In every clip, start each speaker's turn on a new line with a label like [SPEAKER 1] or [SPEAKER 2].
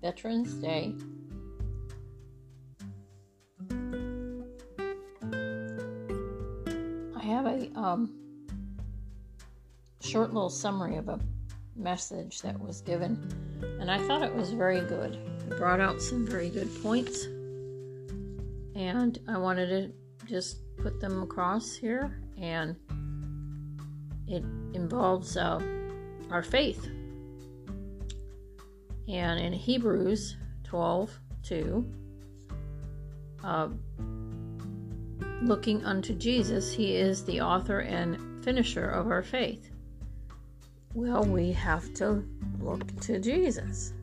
[SPEAKER 1] Veterans Day. I have a um, short little summary of a message that was given, and I thought it was very good. It brought out some very good points, and I wanted to just put them across here, and it involves uh, our faith. And in Hebrews 12 2, uh, looking unto Jesus, he is the author and finisher of our faith. Well, we have to look to Jesus.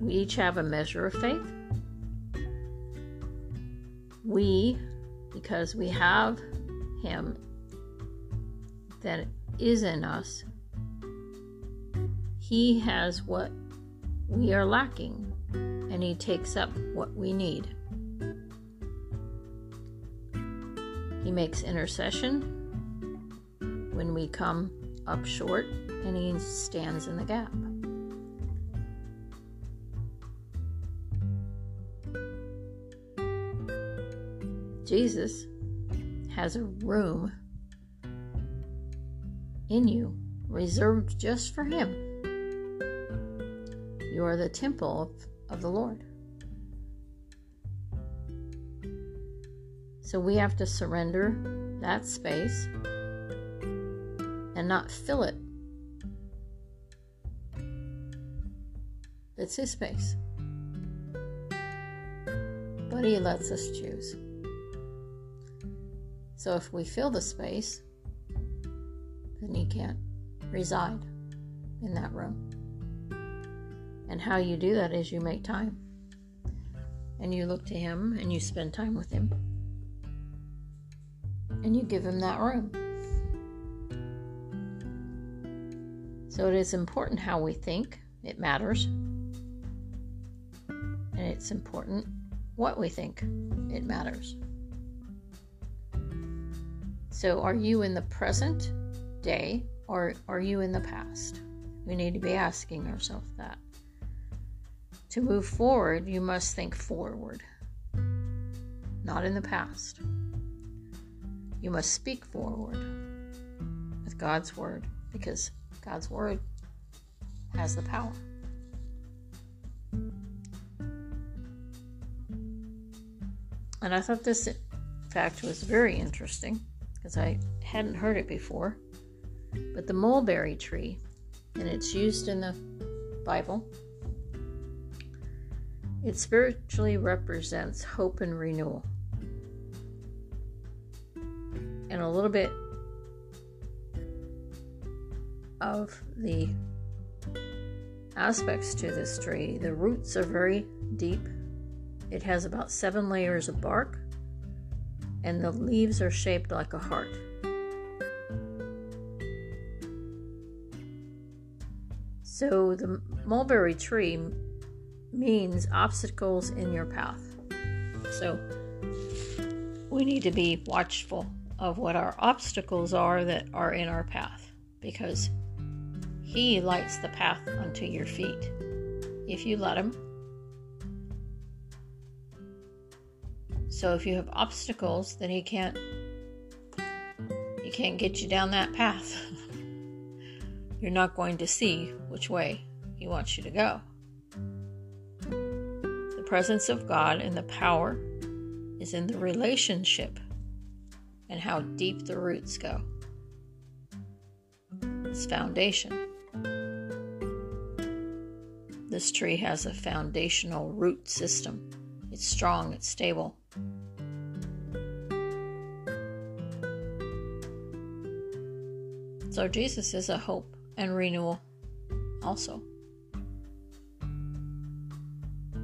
[SPEAKER 1] We each have a measure of faith. We, because we have Him that is in us, He has what we are lacking, and He takes up what we need. He makes intercession when we come up short, and He stands in the gap. Jesus has a room in you reserved just for Him. You are the temple of, of the Lord. So we have to surrender that space and not fill it. It's His space. But He lets us choose. So if we fill the space, then He can't reside in that room. And how you do that is you make time. And you look to Him and you spend time with Him. And you give Him that room. So it is important how we think, it matters. And it's important what we think, it matters. So, are you in the present day or are you in the past? We need to be asking ourselves that. To move forward, you must think forward, not in the past. You must speak forward with God's word because God's word has the power. And I thought this fact was very interesting because I hadn't heard it before. But the mulberry tree, and it's used in the Bible, it spiritually represents hope and renewal. And a little bit of the aspects to this tree. The roots are very deep. It has about seven layers of bark, and the leaves are shaped like a heart. So the mulberry tree means obstacles in your path. So we need to be watchful of what our obstacles are that are in our path because He lights the path unto your feet if you let Him. So if you have obstacles, then He can't He can't get you down that path. You're not going to see which way He wants you to go. Presence of God and the power is in the relationship and how deep the roots go. It's foundation. This tree has a foundational root system. It's strong, it's stable. So, Jesus is a hope and renewal also.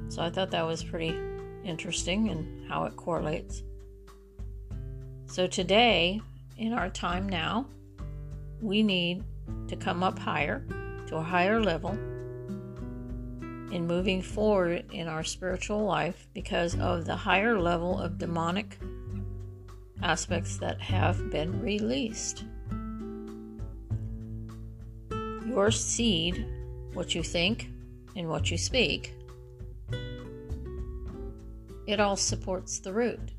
[SPEAKER 1] So, I thought that was pretty interesting and how it correlates. So, today, in our time now, we need to come up higher to a higher level in moving forward in our spiritual life because of the higher level of demonic aspects that have been released. your seed, what you think and what you speak, it all supports the root.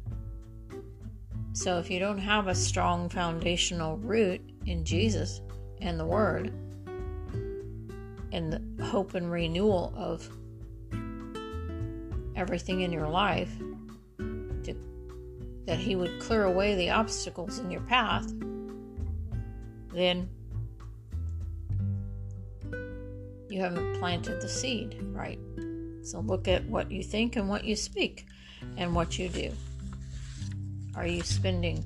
[SPEAKER 1] So if you don't have a strong foundational root in Jesus and the Word, and the hope and renewal of everything in your life, to, that He would clear away the obstacles in your path, then you haven't planted the seed right. So look at what you think and what you speak and what you do. Are you spending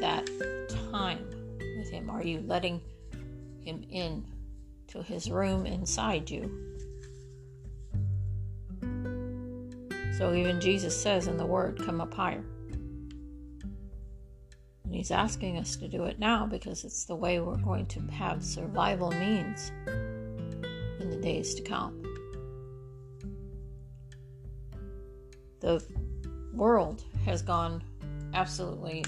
[SPEAKER 1] that time with Him? Are you letting Him in to His room inside you? So even Jesus says in the Word, Come up higher. And He's asking us to do it now because it's the way we're going to have survival means in the days to come. The world has gone absolutely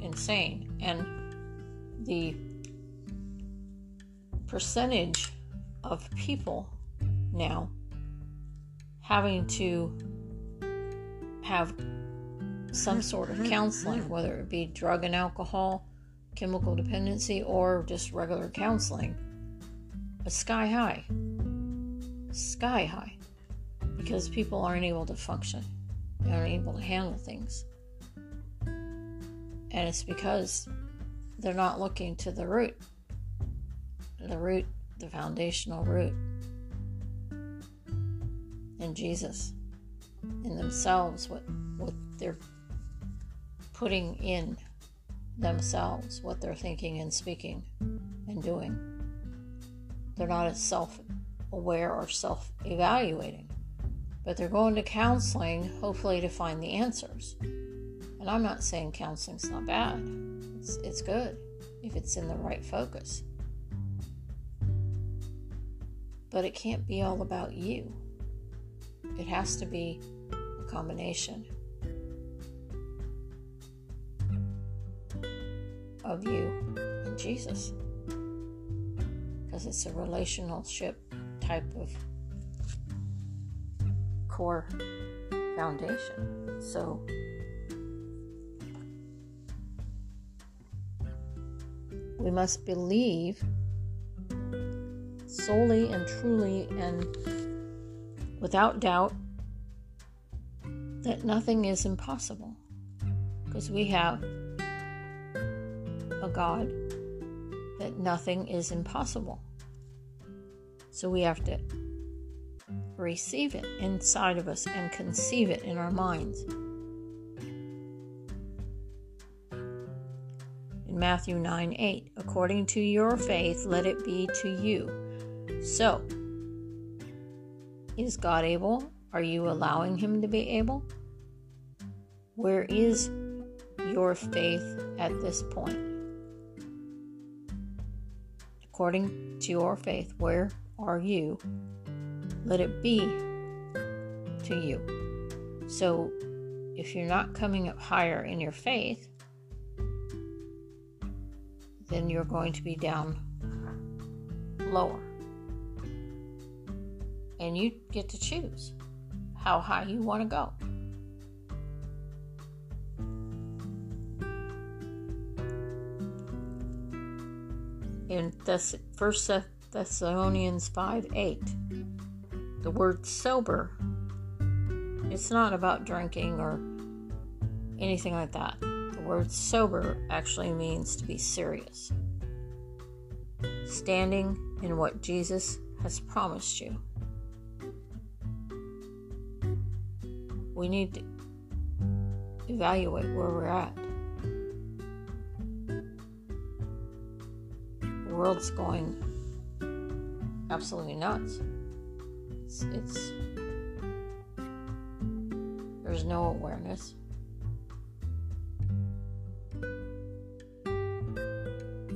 [SPEAKER 1] insane, and the percentage of people now having to have some sort of counseling, whether it be drug and alcohol, chemical dependency, or just regular counseling, is sky high. Sky high. Because people aren't able to function, they aren't able to handle things. And it's because they're not looking to the root. The root, the foundational root in Jesus, in themselves, what, what they're putting in themselves, what they're thinking and speaking and doing. They're not as self aware or self evaluating, but they're going to counseling hopefully to find the answers. And I'm not saying counseling's not bad, it's, it's good if it's in the right focus. But it can't be all about you, it has to be a combination of you and Jesus. Because it's a relationship type of core foundation. So, we must believe solely and truly and without doubt that nothing is impossible because we have a God that nothing is impossible. So we have to receive it inside of us and conceive it in our minds. In Matthew 9 8, according to your faith, let it be to you. So, is God able? Are you allowing Him to be able? Where is your faith at this point? According to your faith, where are you? Let it be to you. So, if you're not coming up higher in your faith, then you're going to be down lower. And you get to choose how high you want to go. In Thess- 1 Thessalonians 5 8, the word sober, it's not about drinking or anything like that The word sober actually means to be serious. Standing in what Jesus has promised you. We need to evaluate where we're at. The world's going absolutely nuts. It's, it's there's no awareness.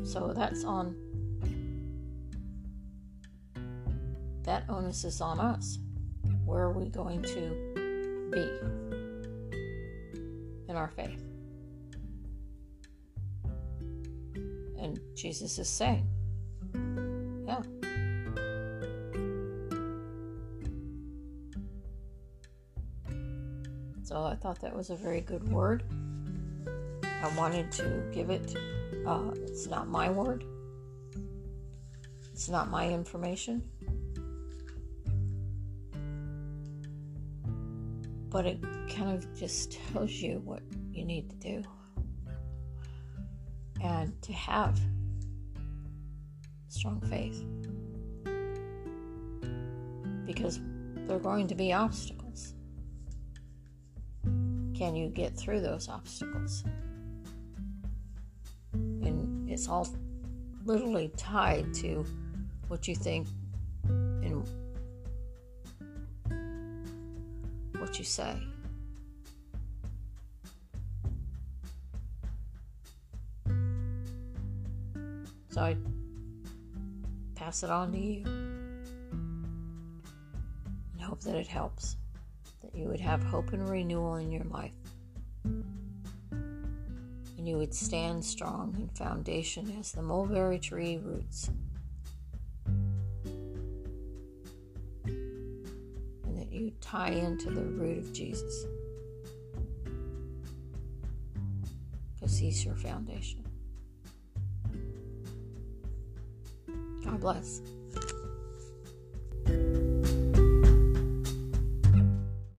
[SPEAKER 1] So that's on that onus is on us. Where are we going to be in our faith? And Jesus is saying, So I thought that was a very good word. I wanted to give it. Uh, it's not my word. It's not my information. But it kind of just tells you what you need to do and to have strong faith. Because there are going to be obstacles. Can you get through those obstacles? And it's all literally tied to what you think and what you say. So I pass it on to you and hope that it helps, you would have hope and renewal in your life. And you would stand strong in foundation as the mulberry tree roots. And that you tie into the root of Jesus. Because he's your foundation. God bless.